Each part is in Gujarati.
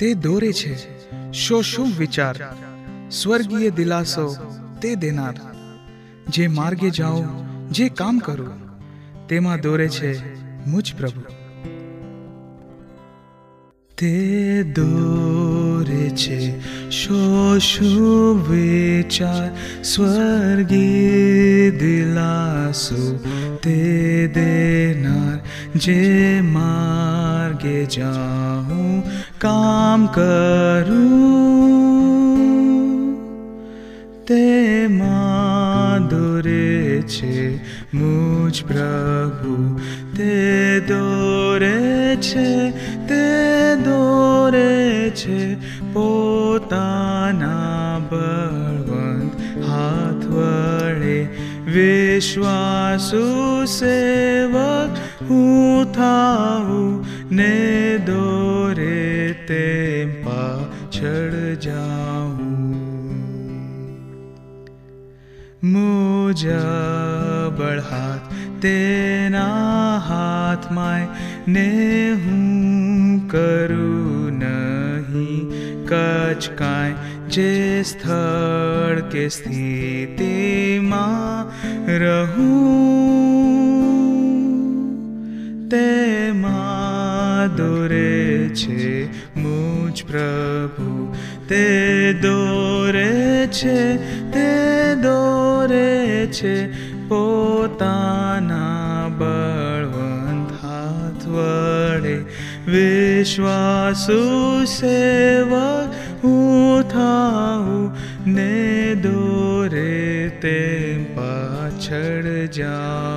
તે દોરે છે શો શું વિચાર સ્વર્ગીય દિલાસો તે દેનાર જે માર્ગે જાઓ જે કામ કરું તેમાં દોરે છે મુજ પ્રભુ તે દોરે છે શો શું વિચાર સ્વર્ગીય દિલાસો તે દેનાર જે માર્ગે જાઉં કામ કરું તેમાં દોરે છે મુજ પ્રભુ તે દોરે છે તે દોરે છે પોતાના બળવંત હાથ વડે વિશ્વાસુ સેવક હું થાઉં ને જાઉં. મુજબળ હાથ તેના હાથમાંય ને હું કરું નહીં. કચ કાંઈ જે સ્થળ કે સ્થિતિમાં રહું, તેમાં દોરે છે મુજ પ્રભુ તે દોરે છે, તે દોરે છે પોતાના બળવંત હાથ વડે. વિશ્વાસુ સેવક હું થાઉં, ને દોરે તે પાછળ જાઉં.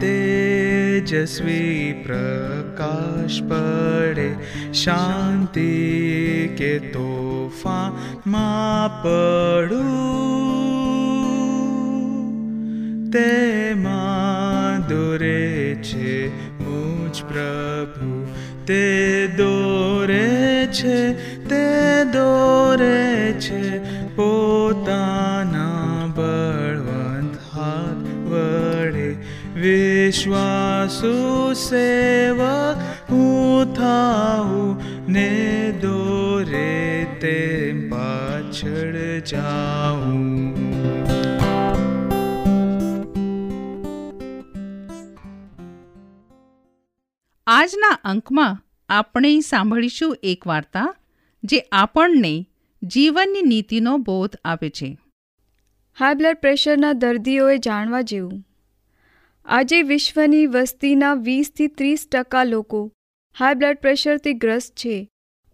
तेजस्वी प्रकाश पड शान्ति तोफा मा पडु। ते मा दोरे प्रभु ते दोरे વિશ્વાસુ હું થાઉં ને દોરે તે પાછળ જાઉં આજના અંકમાં આપણે સાંભળીશું એક વાર્તા જે આપણને જીવનની નીતિનો બોધ આપે છે. હાઈ બ્લડ પ્રેશરના દર્દીઓએ જાણવા જેવું. આજે વિશ્વની વસ્તીના વીસથી ત્રીસ ટકા લોકો હાઈ બ્લડ પ્રેશરથી ગ્રસ્ત છે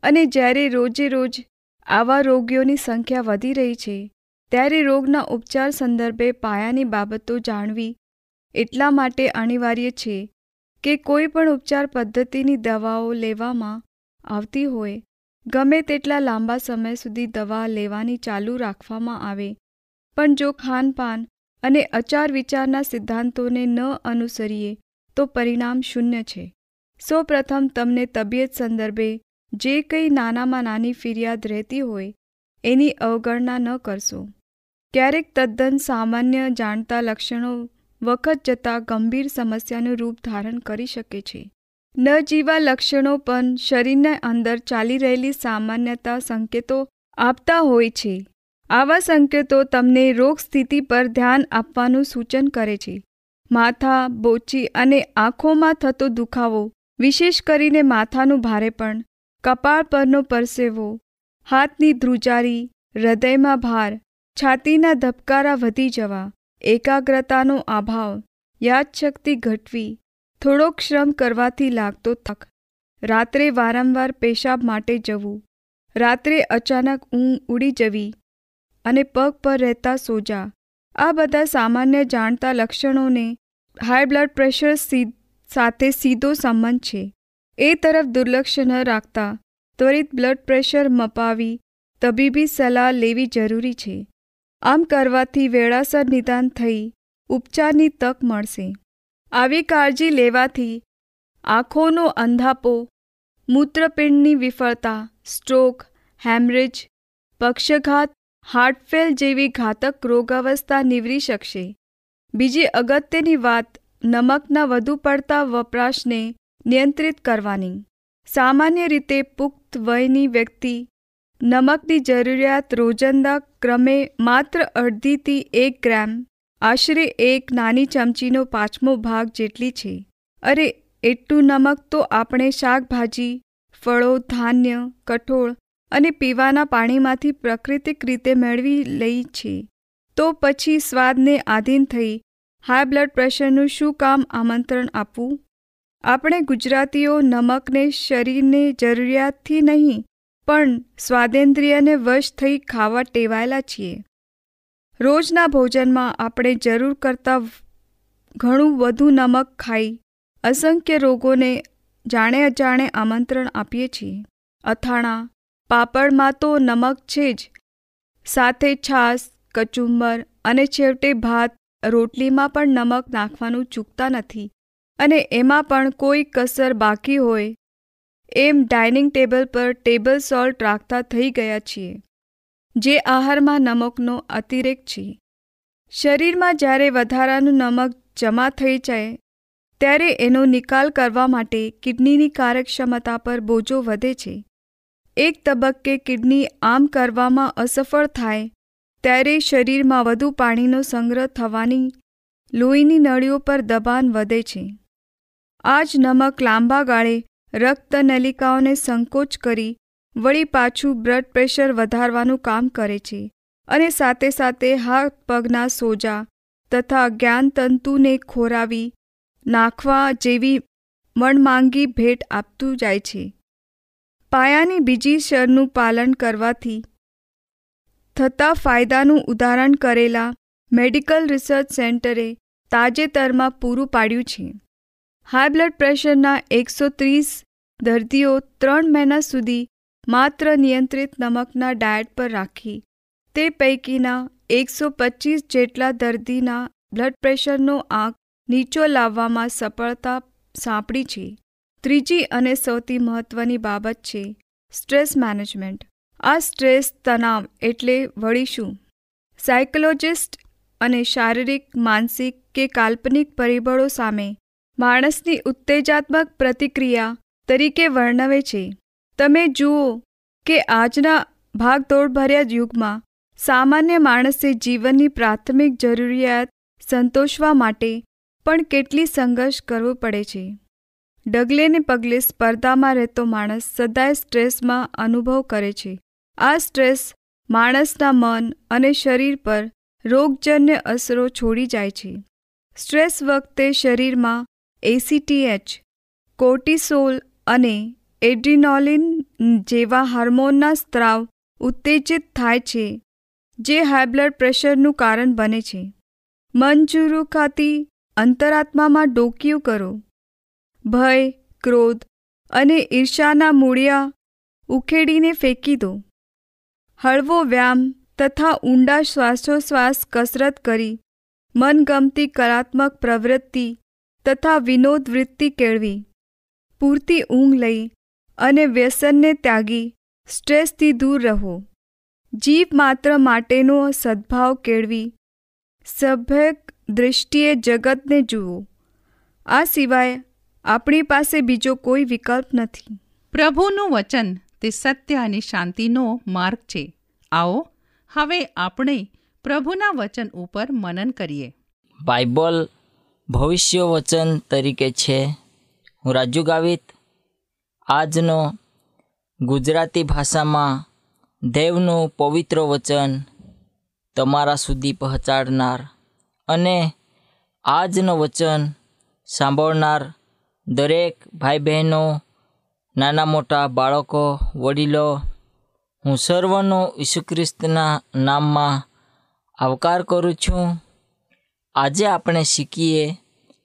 અને જ્યારે રોજે રોજ આવા રોગીઓની સંખ્યા વધી રહી છે, ત્યારે રોગના ઉપચાર સંદર્ભે પાયાની બાબતો જાણવી એટલા માટે અનિવાર્ય છે કે કોઈ પણ ઉપચાર પદ્ધતિની દવાઓ લેવામાં આવતી હોય, ગમે તેટલા લાંબા સમય સુધી દવા લેવાની ચાલુ રાખવામાં આવે. પણ જો ખાનપાન અને અચાર વિચારના સિદ્ધાંતોને ન અનુસરીએ, તો પરિણામ શૂન્ય છે. સૌપ્રથમ તમને તબિયત સંદર્ભે જે કંઈ નાનામાં નાની ફરિયાદ રહેતી હોય, એની અવગણના ન કરશો. ક્યારેક તદ્દન સામાન્ય જાણતા લક્ષણો વખત જતાં ગંભીર સમસ્યાનું રૂપ ધારણ કરી શકે છે. ન જીવા લક્ષણો પણ શરીરના અંદર ચાલી રહેલી સામાન્યતા સંકેતો આપતા હોય છે. આવા સંકેતો તમને રોગ સ્થિતિ પર ધ્યાન આપવાનું સૂચન કરે છે. માથા, બોચી અને આંખોમાં થતો દુખાવો, વિશેષ કરીને માથાનું ભારેપણ કપાળ પરનો પરસેવો, હાથની ધ્રુજારી, હૃદયમાં ભાર, છાતીના ધબકારા વધી જવા, એકાગ્રતાનો અભાવ, યાદશક્તિ ઘટવી થોડોક શ્રમ કરવાથી લાગતો થક. રાત્રે વારંવાર પેશાબ માટે જવું. રાત્રે અચાનક ઊંઘ ઉડી જવી. અને પગ પર રહેતા સોજા. આ બધા સામાન્ય જાણતા લક્ષણોને હાઈ બ્લડ પ્રેશર સાથે સીધો સંબંધ છે. એ તરફ દુર્લક્ષ ન રાખતા, ત્વરિત બ્લડ પ્રેશર મપાવી, તબીબી સલાહ લેવી જરૂરી છે. આમ કરવાથી વેળાસર નિદાન થઈ, ઉપચારની તક મળશે. આવી કાળજી લેવાથી આંખોનો અંધાપો, મૂત્રપિંડની વિફળતા સ્ટ્રોક હેમરેજ પક્ષઘાત હાર્ટફેલ જેવી ઘાતક રોગાવસ્થા નીવરી શકશે. બીજી અગત્યની વાત, નમકના વધુ પડતા વપરાશને નિયંત્રિત કરવાની. સામાન્ય રીતે પુખ્ત વયની વ્યક્તિ નમકની જરૂરિયાત રોજંદા ક્રમે માત્ર અડધીથી એક ગ્રામ, આશરે એક નાની ચમચીનો પાંચમો ભાગ જેટલી છે. અરે, એટલું નમક તો આપણે શાકભાજી, ફળો, ધાન્ય, કઠોળ અને પીવાના પાણીમાંથી પ્રાકૃતિક રીતે મેળવી લઈ છે. તો પછી સ્વાદને આધીન થઈ હાઈ બ્લડ પ્રેશરનું શું કામ આમંત્રણ આપવું? આપણે ગુજરાતીઓ નમકને શરીરને જરૂરિયાતથી નહીં, પણ સ્વાદેન્દ્રિયને વશ થઈ ખાવા ટેવાયેલા છીએ. રોજના ભોજનમાં આપણે જરૂર કરતાં ઘણું વધુ નમક ખાઈ, અસંખ્ય રોગોને જાણે અજાણે આમંત્રણ આપીએ છીએ. અથાણા પાપડમાં તો નમક છે જ. સાથે છાશ, કચુંબર અને છેવટે ભાત રોટલીમાં પણ નમક નાખવાનું ચૂકતા નથી અને એમાં પણ કોઈ કસર બાકી હોય. એમ ડાઇનિંગ ટેબલ પર ટેબલ સોલ્ટ રાખતા થઈ ગયા છીએ, જે આહારમાં નમકનો અતિરેક છે. શરીરમાં જ્યારે વધારાનું નમક જમા થઈ જાય, ત્યારે એનો નિકાલ કરવા માટે કિડનીની કાર્યક્ષમતા પર બોજો વધે છે. એક તબક્કે કિડની આમ કરવામાં અસફળ થાય, ત્યારે શરીરમાં વધુ પાણીનો સંગ્રહ થવાની લોહીની નળીઓ પર દબાણ વધે છે. આ જ નમક લાંબા ગાળે રક્ત નલિકાઓને સંકોચ કરી વળી પાછું બ્લડ પ્રેશર વધારવાનું કામ કરે છે અને સાથે સાથે હાથ પગના સોજા તથા જ્ઞાનતંતુને ખોરાવી નાખવા જેવી મણમાંગી ભેટ આપતું જાય છે. પાયાની બીજી શરનું પાલન કરવાથી થતા ફાયદાનું ઉદાહરણ કરેલા મેડિકલ રિસર્ચ સેન્ટરે તાજેતરમાં પૂરું પાડ્યું છે. હાઈ બ્લડ પ્રેશરના એકસો ત્રીસ દર્દીઓ ત્રણ મહિના સુધી માત્ર નિયંત્રિત નમકના ડાયટ પર રાખી, તે પૈકીના એકસો પચીસ જેટલા દર્દીના બ્લડ પ્રેશરનો આંક નીચો લાવવામાં સફળતા સાંપડી છે. ત્રીજી અને સૌથી મહત્વની બાબત છે સ્ટ્રેસ મેનેજમેન્ટ. આ સ્ટ્રેસ તણાવ એટલે વળી શું? સાયકોલોજિસ્ટ અને શારીરિક, માનસિક કે કાલ્પનિક પરિબળો સામે માણસની ઉત્તેજાત્મક પ્રતિક્રિયા તરીકે વર્ણવે છે. તમે જુઓ કે આજના ભાગદોડભર્યા યુગમાં સામાન્ય માણસે જીવનની પ્રાથમિક જરૂરિયાત સંતોષવા માટે પણ કેટલી સંઘર્ષ કરવો પડે છે. ડગલે ને પગલે સ્પર્ધામાં રહેતો માણસ સદાય સ્ટ્રેસમાં અનુભવ કરે છે. આ સ્ટ્રેસ માણસના મન અને શરીર પર રોગજન્ય અસરો છોડી જાય છે. સ્ટ્રેસ વખતે શરીરમાં એસીટીએચ કોર્ટિસોલ અને એડ્રિનોલિન જેવા હાર્મોનના સ્ત્રાવ ઉત્તેજિત થાય છે, જે હાઈ બ્લડ પ્રેશરનું કારણ બને છે. મન ખાતી અંતરાત્મામાં ડોકિયું કરો. ભય, ક્રોધ અને ઈર્ષાના મૂળિયા ઉખેડીને ફેંકી દો. હળવો વ્યાયામ તથા ઊંડા શ્વાસોશ્વાસ કસરત કરી, મનગમતી કલાત્મક પ્રવૃત્તિ તથા વિનોદ વૃત્તિ કેળવી. પૂરતી ઊંઘ લઈ અને વ્યસનને ત્યાગી, સ્ટ્રેસથી દૂર રહો. જીવ માત્ર માટેનો સદ્ભાવ કેળવી, સભ્યક દૃષ્ટિએ જગતને જુઓ. આ સિવાય આપણી પાસે બીજો કોઈ વિકલ્પ નથી. પ્રભુનું વચન તે સત્ય અને શાંતિનો માર્ગ છે. આવો હવે આપણે પ્રભુના વચન ઉપર મનન કરીએ. બાઇબલ ભવિષ્ય વચન તરીકે છે. હું રાજુ ગાવિત. આજનો ગુજરાતી ભાષામાં દેવનું પવિત્ર વચન તમારા સુધી પહોંચાડનાર અને આજનું વચન સાંભળનાર દરેક ભાઈ બહેનો નાના મોટા બાળકો, વડીલો, હું સર્વનો ઈસુ ખ્રિસ્તના નામમાં આવકાર કરું છું. આજે આપણે શીખીએ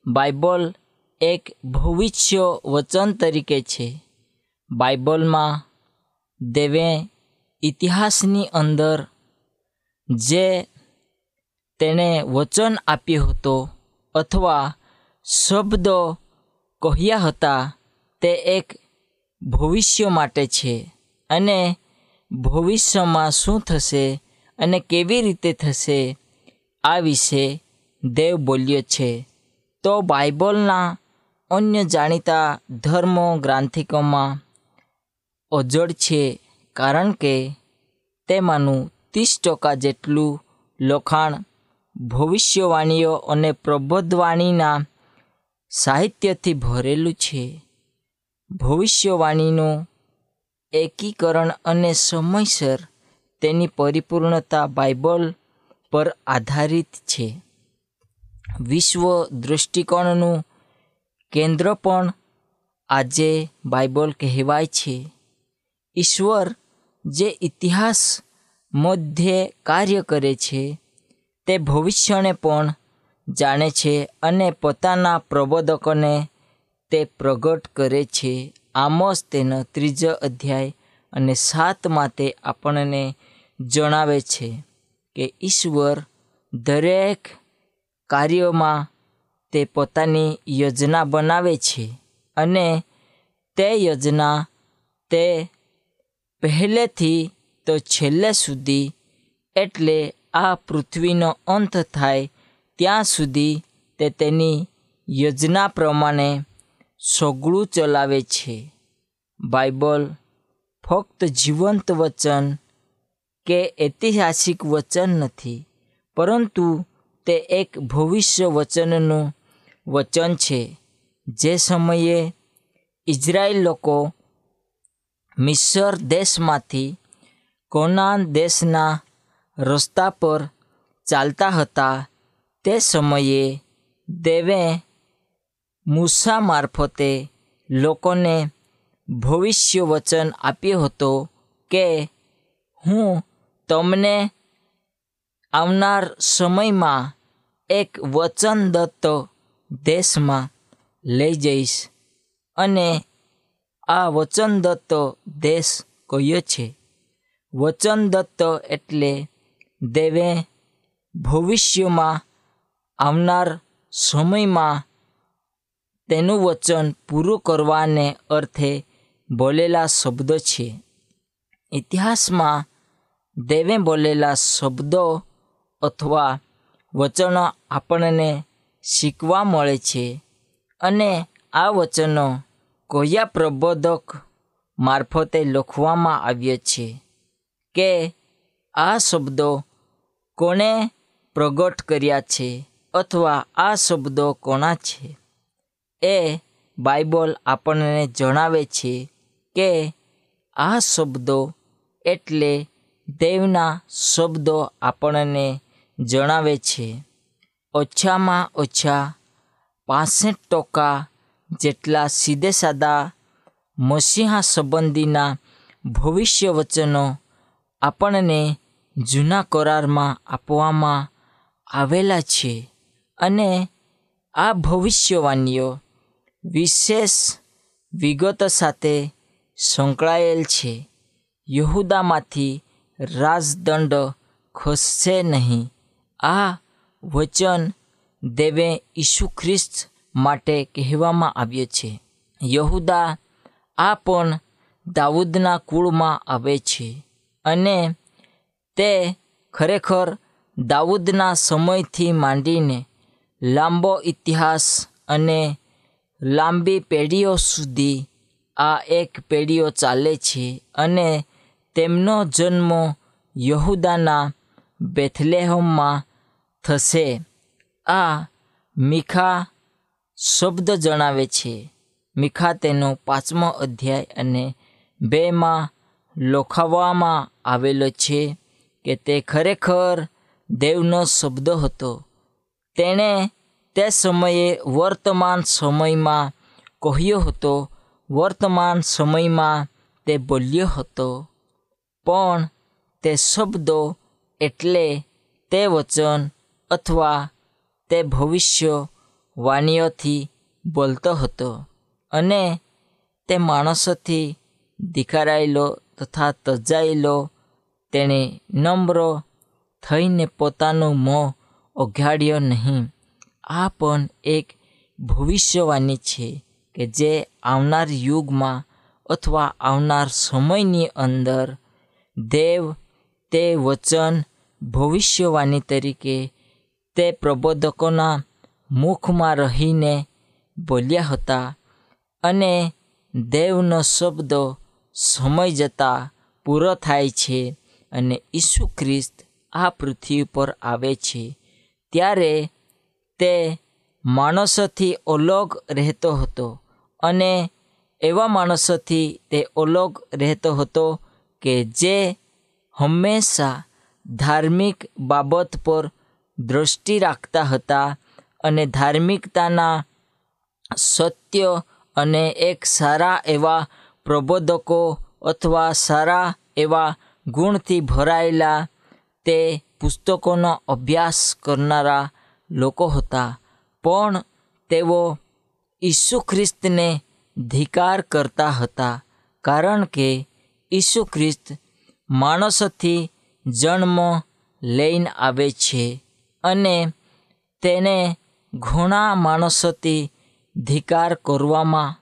બાઇબલ એક ભવિષ્ય વચન તરીકે છે. બાઇબલમાં દેવે ઇતિહાસની અંદર જે તેણે વચન આપ્યો હતો અથવા શબ્દો કહ્યા હતા, તે એક ભવિષ્ય માટે છે અને ભવિષ્યમાં શું થશે અને કેવી રીતે થશે, આ વિશે દેવ બોલ્યો છે. તો બાઇબલના અન્ય જાણીતા ધર્મો ગ્રાંથિકોમાં અજળ છે, કારણ કે તેમાંનું ત્રીસ ટકા જેટલું લખાણ ભવિષ્યવાણીઓ અને પ્રબોધવાણીના સાહિત્યથી ભરેલું છે. ભવિષ્યવાણીનું એકીકરણ અને સમયસર તેની પરિપૂર્ણતા બાઇબલ પર આધારિત છે. વિશ્વ દૃષ્ટિકોણનું કેન્દ્ર પણ આજે બાઇબલ કહેવાય છે. ઈશ્વર જે ઇતિહાસ મધ્યે કાર્ય કરે છે, તે ભવિષ્યને પણ જાણે છે અને પોતાના પ્રબોધકોને તે પ્રગટ કરે છે. આમોસ તેનો ત્રીજો અધ્યાય અને સાતમાં તે આપણને જણાવે છે કે ઈશ્વર દરેક કાર્યોમાં તે પોતાની યોજના બનાવે છે અને તે યોજના તે પહેલેથી તો છેલ્લે સુધી એટલે આ પૃથ્વીનો અંત થાય ત્યાં સુધી તે તેની યોજના પ્રમાણે સગળું ચલાવે છે. બાઇબલ ફક્ત જીવંત વચન કે ઐતિહાસિક વચન નથી, પરંતુ તે એક ભવિષ્ય વચનનું વચન છે. જે સમયે ઇઝરાયેલ લોકો મિસર દેશમાંથી કોનાન દેશના રસ્તા પર ચાલતા હતા તે સમયે દેવે મૂસા મારફતે લોકોને ભવિષ્ય વચન આપ્યો હતો કે, હું તમને આવનાર સમયમાં એક વચનદત્ત દેશમાં લઈ જઈશ અને આ વચનદત્ત દેશ કયો છે? વચનદત્ત એટલે દેવે ભવિષ્યમાં આવનાર સમયમાં તેનું વચન પૂરું કરવાને અર્થે બોલેલા શબ્દો છે. ઇતિહાસમાં દેવે બોલેલા શબ્દો અથવા વચનો આપણને શીખવા મળે છે અને આ વચનો કોયા પ્રબોધક મારફતે લખવામાં આવ્યા છે કે આ શબ્દો કોણે પ્રગટ કર્યા છે? અથવા આ શબ્દો કોના છે? એ બાઇબલ આપણને જણાવે છે કે આ શબ્દો એટલે દેવના શબ્દો આપણને જણાવે છે. ઓછામાં ઓછા પાસઠ ટકા જેટલા સીધે સાદા મસીહા સંબંધીના ભવિષ્ય વચનો આપણને જૂના કરારમાં આપવામાં આવેલા છે. અને આ ભવિષ્યવાણીઓ વિશેષ વિગતો સાથે સંકળાયેલ છે. યહુદામાંથી રાજદંડ ખસશે નહીં. આ વચન દેવે ઈસુ ખ્રિસ્ત માટે કહેવામાં આવ્યો છે. યહુદા આ પણ દાઉદના કુળમાં આવે છે અને તે ખરેખર દાઉદના સમયથી માંડીને લાંબો ઇતિહાસ અને લાંબી પેઢીઓ સુધી આ એક પેઢીઓ ચાલે છે અને તેમનો જન્મ યહુદાના બેથલેહમમાં થશે. આ મીખા શબ્દ જણાવે છે. મીખા તેનો પાંચમો અધ્યાય અને બેમાં લખાવવામાં આવેલો છે કે તે ખરેખર દેવનો શબ્દ હતો. તેણે તે સમયે વર્તમાન સમયમાં કહ્યો હતો, વર્તમાન સમયમાં તે બોલ્યો હતો, પણ તે શબ્દો એટલે તે વચન અથવા તે ભવિષ્ય વાણીઓથી બોલતો હતો અને તે માણસોથી ધિકારાયેલો તથા તજાયેલો, તેણે નમ્ર થઈને પોતાનું મોં ઓઘાડ્યો નહીં. આ પણ એક ભવિષ્યવાણી છે કે જે આવનાર યુગમાં અથવા આવનાર સમયની અંદર દેવ તે વચન ભવિષ્યવાણી તરીકે તે પ્રબોધકોના મુખમાં રહીને બોલ્યા હતા અને દેવનો શબ્દ સમય જતાં પૂરો થાય છે અને ઈસુ ખ્રિસ્ત આ પૃથ્વી પર આવે છે. ત્યારે તે માણસોથી અલગ રહેતો હતો અને એવા માણસોથી તે અલગ રહેતો હતો કે જે હંમેશા ધાર્મિક બાબત પર દૃષ્ટિ રાખતા હતા અને ધાર્મિકતાના સત્ય અને એક સારા એવા પ્રબોધકો અથવા સારા એવા ગુણથી ભરાયેલા તે પુસ્તકોનો અભ્યાસ કરનારા લોકો હતા. પણ તેઓ ઈસુ ખ્રિસ્તને ધિકાર કરતા હતા, કારણ કે ઈસુ ખ્રિસ્ત માણસથી જન્મ લઈને આવે છે અને તેને ઘણા માણસોથી ધિકાર કરવામાં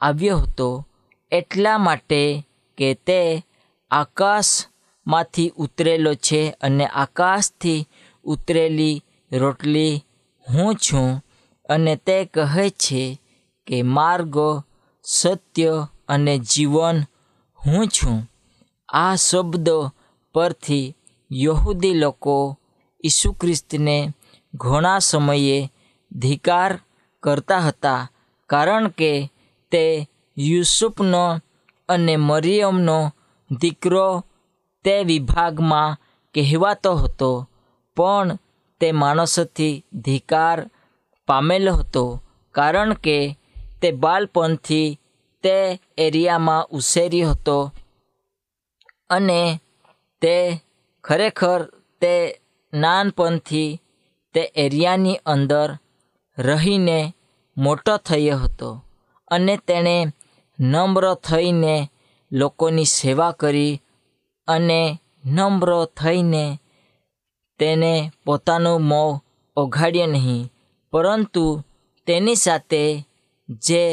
આવ્યો હતો. એટલા માટે કે તે આકાશમાંથી ઉતરેલો છે અને આકાશથી ઉતરેલી રોટલી હું છું અને તે કહે છે કે માર્ગ, સત્ય અને જીવન હું છું. આ શબ્દો પરથી યહૂદી લોકો ઈસુ ખ્રિસ્તને ઘણા સમયે ધિકાર કરતા હતા કારણ કે તે યુસુફનો અને મરિયમનો દીકરો તે વિભાગમાં કહેવાતો હતો, પણ તે માણસોથી ધિકાર પામેલો હતો, કારણ કે તે બાળપણથી તે એરિયામાં ઉછેર્યો હતો અને તે ખરેખર તે નાનપણથી તે એરિયાની અંદર રહીને મોટો થયો હતો અને તેણે નમ્ર થઈને લોકોની સેવા કરી અને નમ્ર થઈને તેને પોતાનું મોં ઓઘાડ્યો નહીં, પરંતુ તેની સાથે જે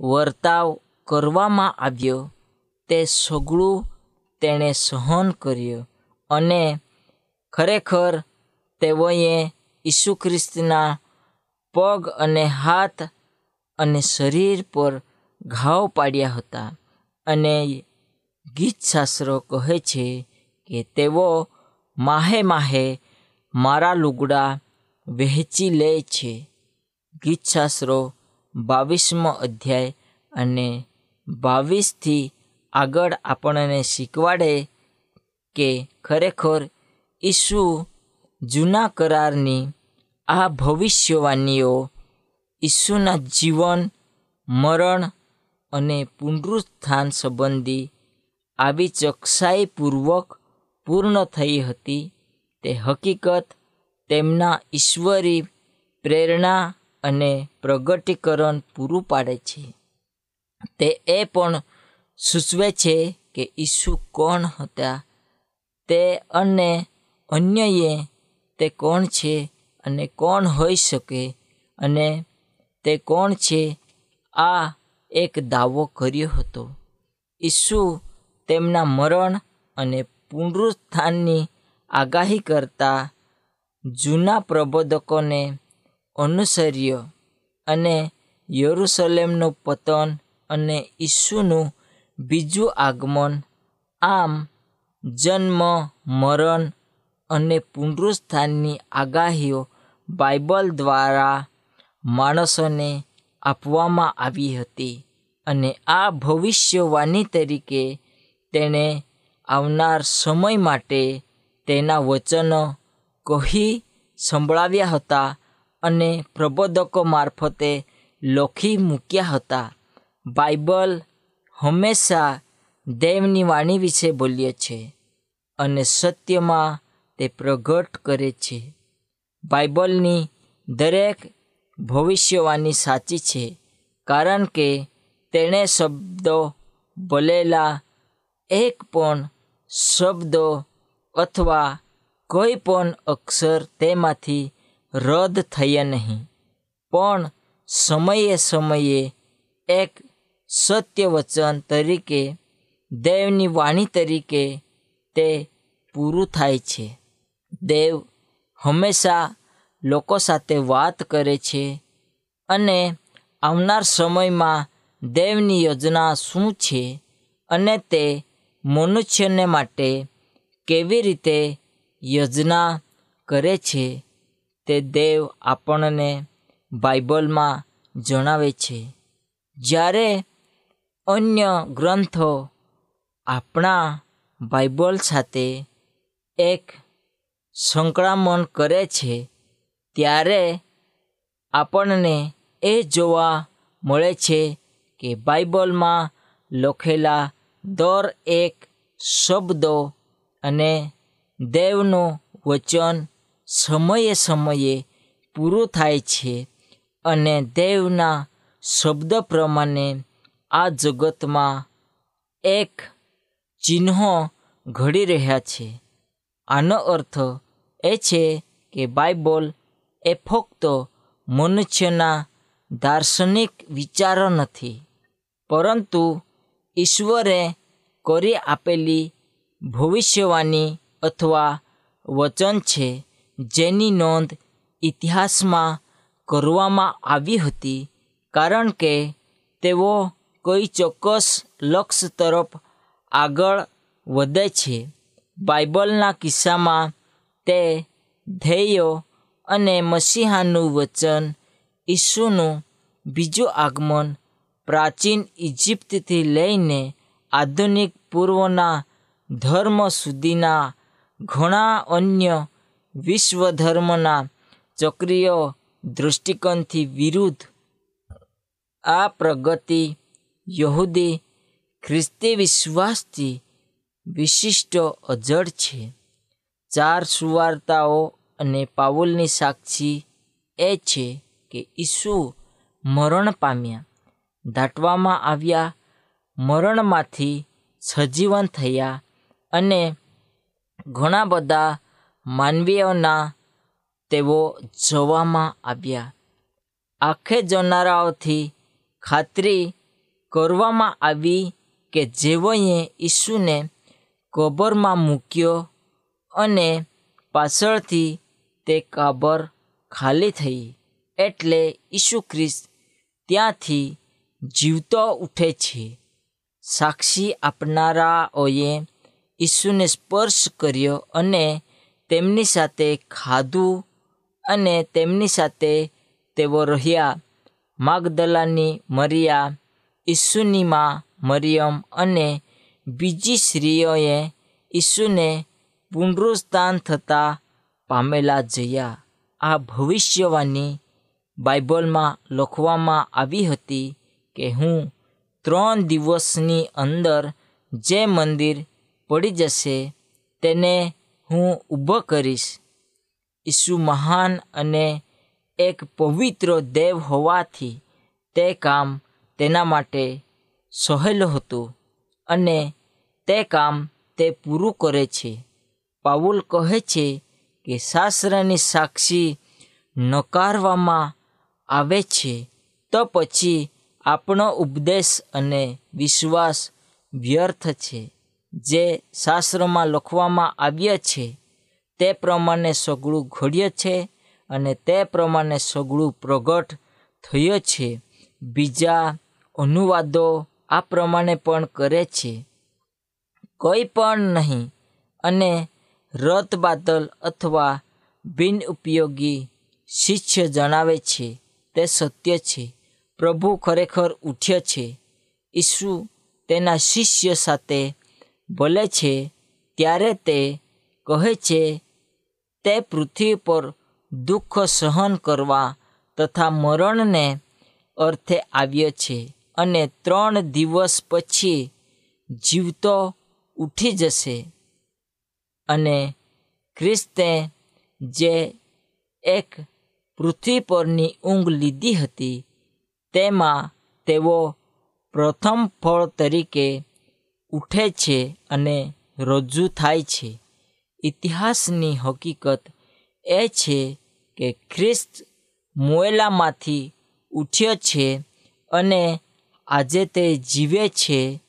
વર્તાવ કરવામાં આવ્યો તે સઘળું તેણે સહન કર્યો અને ખરેખર તેઓએ ઈસુ ખ્રિસ્તના પગ અને હાથ અને શરીર પર ઘાવ પાડ્યા હતા અને ગીતશાસ્ત્રો કહે છે કે તેઓ માહે માહે મારા લુગડા વહેંચી લે છે. ગીતશાસ્ત્રો બાવીસમો અધ્યાય અને બાવીસથી આગળ આપણને શીખવાડે કે ખરેખર ઈસુ જૂના કરારની આ ભવિષ્યવાણીઓ ઈસુના જીવન, મરણ અને પુનરુત્થાન સંબંધી આવી ચોકસાઈપૂર્વક પૂર્ણ થઈ હતી. તે હકીકત તેમના ઈશ્વરી પ્રેરણા અને પ્રગટીકરણ પૂરું પાડે છે. તે એ પણ સૂચવે છે કે ઈસુ કોણ હતા? તે અને અન્યએ તે કોણ છે અને કોણ હોઈ શકે? અને તે કોણ છે? આ એક દાવો કર્યો હતો. ઈસુ તેમના મરણ અને પુનરુત્થાનની આગાહી કરતા જૂના પ્રબોધકોને અનુસર્યો અને યરુસલેમનું પતન અને ઈસુનું બીજું આગમન, આમ જન્મ, મરણ અને પુનરુત્થાનની આગાહીઓ બાઇબલ દ્વારા માણસોને આપવામાં આવી હતી અને આ ભવિષ્યવાણી તરીકે તેણે આવનાર સમય માટે તેના વચનો કહી સંભળાવ્યા હતા અને પ્રબોધકો મારફતે લખી મૂક્યા હતા. બાઇબલ હંમેશા દેવની વાણી વિશે બોલ્ય છે અને સત્યમાં તે પ્રગટ કરે છે. બાઇબલની દરેક ભવિષ્યવાણી સાચી છે કારણ કે તેણે શબ્દો બોલેલા એક પણ શબ્દો અથવા કોઈ પણ અક્ષર તેમાંથી રદ થયા નહીં. પણ સમયે સમયે એક સત્ય વચન તરીકે, દેવની વાણી તરીકે તે પૂરું થાય છે. દેવ હંમેશા લોકો સાથે વાત કરે છે અને આવનાર સમયમાં દેવની યોજના શું છે અને તે મનુષ્યને માટે કેવી રીતે યોજના કરે છે તે દેવ આપણને બાઇબલમાં જણાવે છે. જ્યારે અન્ય ગ્રંથો આપણા બાઇબલ સાથે એક સંકળામણ કરે છે, ત્યારે આપણને એ જોવા મળે છે કે બાઇબલમાં લખેલા દર એક શબ્દો અને દેવનું વચન સમયે સમયે પૂરું થાય છે અને દેવના શબ્દ પ્રમાણે આ જગતમાં એક ચિહ્નો ઘડી રહ્યા છે. આનો અર્થ એ છે કે બાઇબલ એ ફક્ત મનુષ્યના દાર્શનિક વિચારો નથી, પરંતુ ઈશ્વરે કરી આપેલી ભવિષ્યવાણી અથવા વચન છે જેની નોંધ ઇતિહાસમાં કરવામાં આવી હતી. કારણ કે તેઓ કોઈ ચોક્કસ લક્ષ્ય તરફ આગળ વધે છે. બાઇબલના કિસ્સામાં તે ધ્યેયો અને મસીહાનું વચન ઈસુનું બીજું આગમન પ્રાચીન ઇજિપ્તથી લઈને આધુનિક પૂર્વના ધર્મ સુધીના ઘણા અન્ય વિશ્વ ધર્મના ચક્રીય દૃષ્ટિકોણથી વિરુદ્ધ આ પ્રગતિ યહૂદી ખ્રિસ્તી વિશ્વાસથી વિશિષ્ટ અજડ છે. ચાર સુવાર્તાઓ અને પાઉલની સાક્ષી એ છે કે ઈસુ મરણ પામ્યા, દાટવામાં આવ્યા મરણમાંથી સજીવન થયા અને ઘણા બધા માનવીઓના તેઓ જોવામાં આવ્યા. આંખે જોનારાઓથી ખાતરી કરવામાં આવી કે જેઓએ ઈસુને કબરમાં મૂક્યો અને પાછળથી તે કબર ખાલી થઈ એટલે ઈસુ ખ્રિસ્ત ત્યાંથી જીવતો ઉઠે છે. સાક્ષી આપનારાઓએ ઈસુને સ્પર્શ કર્યો અને તેમની સાથે ખાધું અને તેમની સાથે તેઓ રહ્યા. માગદલાની મરિયા ઈસુની માં મરિયમ અને બીજી સ્ત્રીઓએ ઈસુને પુનરુસ્થાન થતાં પામેલા જયા. આ ભવિષ્યવાણી બાઇબલમાં લખવામાં આવી હતી કે હું ત્રણ દિવસની અંદર જે મંદિર પડી જશે તેને હું ઊભો કરીશ. ઈસુ મહાન અને એક પવિત્ર દેવ હોવાથી તે કામ તેના માટે સહેલું હતું અને તે કામ તે પૂરું કરે છે. પાઉલ કહે છે કે શાસ્ત્રની સાક્ષી નકારવામાં આવે છે. તો પછી આપણો ઉપદેશ અને વિશ્વાસ વ્યર્થ છે. જે શાસ્ત્રમાં લખવામાં આવ્યા છે, તે પ્રમાણે સગળું ઘડ્યું છે અને તે પ્રમાણે સગળું પ્રગટ થયો છે. બીજા અનુવાદો આ પ્રમાણે પણ કરે છે. કોઈ પણ નહીં અને રત બાદલ અથવા બિનઉપયોગી શિષ્ય જણાવે છે, તે સત્ય છે. પ્રભુ ખરેખર ઉઠ્યો છે. ઈસુ તેના શિષ્ય સાથે બોલે છે, ત્યારે તે કહે છે, તે પૃથ્વી પર દુઃખ સહન કરવા તથા મરણને અર્થે આવ્યો છે અને ત્રણ દિવસ પછી જીવતો ઉઠી જશે. અને ખ્રિસ્તે જે એક પૃથ્વી પરની ઊંઘ લીધી હતી તેમાં તેઓ પ્રથમ ફળ તરીકે ઉઠે છે અને રજૂ થાય છે. ઇતિહાસની હકીકત એ છે કે ખ્રિસ્ત મોયલામાંથી ઉઠ્યો છે અને આજે તે જીવે છે.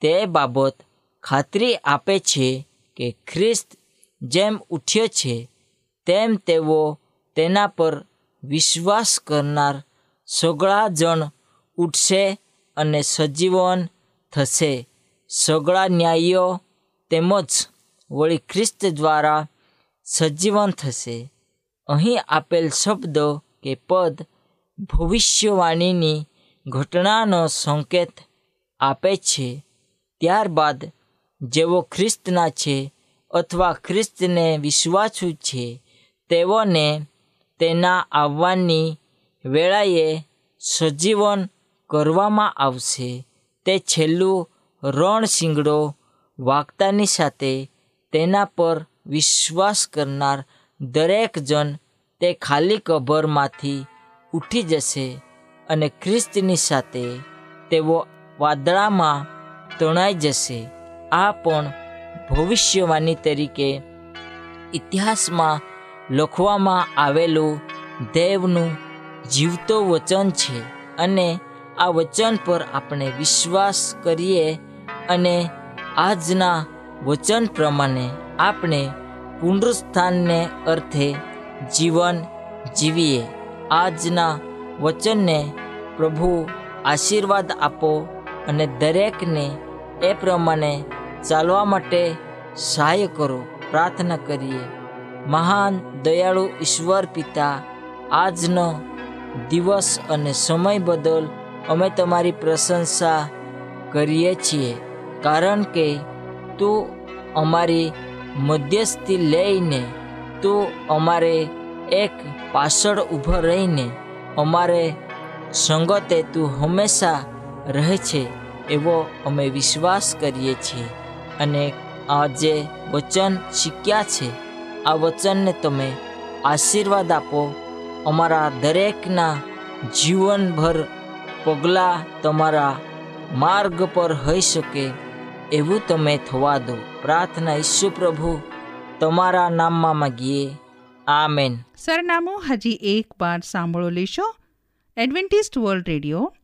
તે બાબત ખાતરી આપે છે કે ખ્રિસ્ત જેમ ઉઠ્યો છે, તેમ તેઓ તેના પર વિશ્વાસ કરનાર સગળા જણ ઉઠશે અને સજીવન થશે. સગળા ન્યાયીઓ તેમજ વળી ખ્રિસ્ત દ્વારા સજીવન થશે. અહીં આપેલ શબ્દો કે પદ ભવિષ્યવાણીની ઘટનાનો સંકેત આપે છે. ત્યારબાદ જેઓ ખ્રિસ્તના છે અથવા ખ્રિસ્તને વિશ્વાસુ છે, તેઓને તેના આવવાની વેળાએ સજીવન કરવામાં આવશે. તે છેલ્લું રણ શિંગડો વાગતાની સાથે તેના પર વિશ્વાસ કરનાર દરેક જણ તે ખાલી કબરમાંથી ઉઠી જશે અને ખ્રિસ્તની સાથે તેઓ વાદળામાં તણાઈ જશે. આ પણ ભવિષ્યવાણી તરીકે ઇતિહાસમાં લખવામાં આવેલું દેવનું જીવતો વચન છે અને આ વચન પર આપણે વિશ્વાસ કરીએ અને આજના વચન પ્રમાણે આપણે પુનરુત્થાનને અર્થે જીવન જીવીએ. આજના વચનને પ્રભુ આશીર્વાદ આપો અને દરેકને એ પ્રમાણે ચાલવા માટે સહાય કરો. પ્રાર્થના કરીએ. મહાન દયાળુ ઈશ્વર પિતા, આજનો દિવસ અને સમય બદલ અમે તમારી પ્રશંસા કરીએ છીએ. કારણ કે તું અમારી મધ્યસ્થી લઈને તું અમારે એક પાછળ ઊભો રહીને અમારે સંગતે તું હંમેશા રહે છે એવો અમે વિશ્વાસ કરીએ છીએ. અને આ જે વચન શીખ્યા છે, આ વચનને તમે આશીર્વાદ આપો અમારા દરેકના જીવનભર પગલાં તમારા માર્ગ પર હોઈ શકે એવું તમે થવા દો. પ્રાર્થના ઈસુ પ્રભુ, તમારા નામમાં માગીએ. આમેન. સરનામું હજી એક વાર સાંભળો લેશો. Adventist world radio,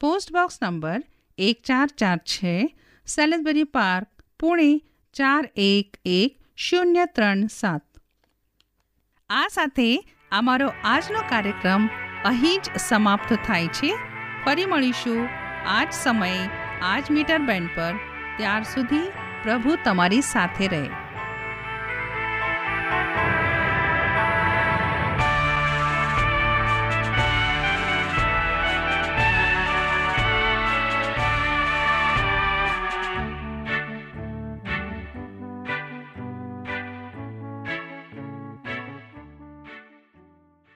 post box number એક ચાર ચાર છે સેલેસબરી પાર્ક, પુણે ચાર એક એક શૂન્ય ત્રણ સાત. આ સાથે અમારો આજનો કાર્યક્રમ અહીં જ સમાપ્ત થાય છે. ફરી મળીશું આ જ સમયે આ જ મીટર બેન્ડ પર. ત્યાર સુધી પ્રભુ તમારી સાથે રહે.